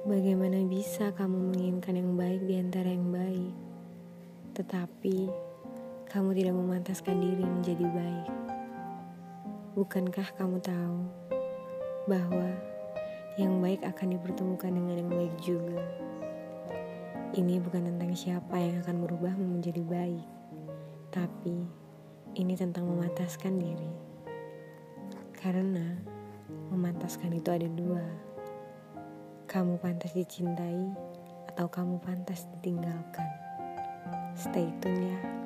Bagaimana bisa kamu menginginkan yang baik di antara yang baik, tetapi kamu tidak memantaskan diri menjadi baik? Bukankah kamu tahu bahwa yang baik akan dipertemukan dengan yang baik juga? Ini bukan tentang siapa yang akan berubahmu menjadi baik, tapi ini tentang memantaskan diri. Karena memantaskan itu ada dua kamu pantas dicintai atau kamu pantas ditinggalkan. Stay tune ya.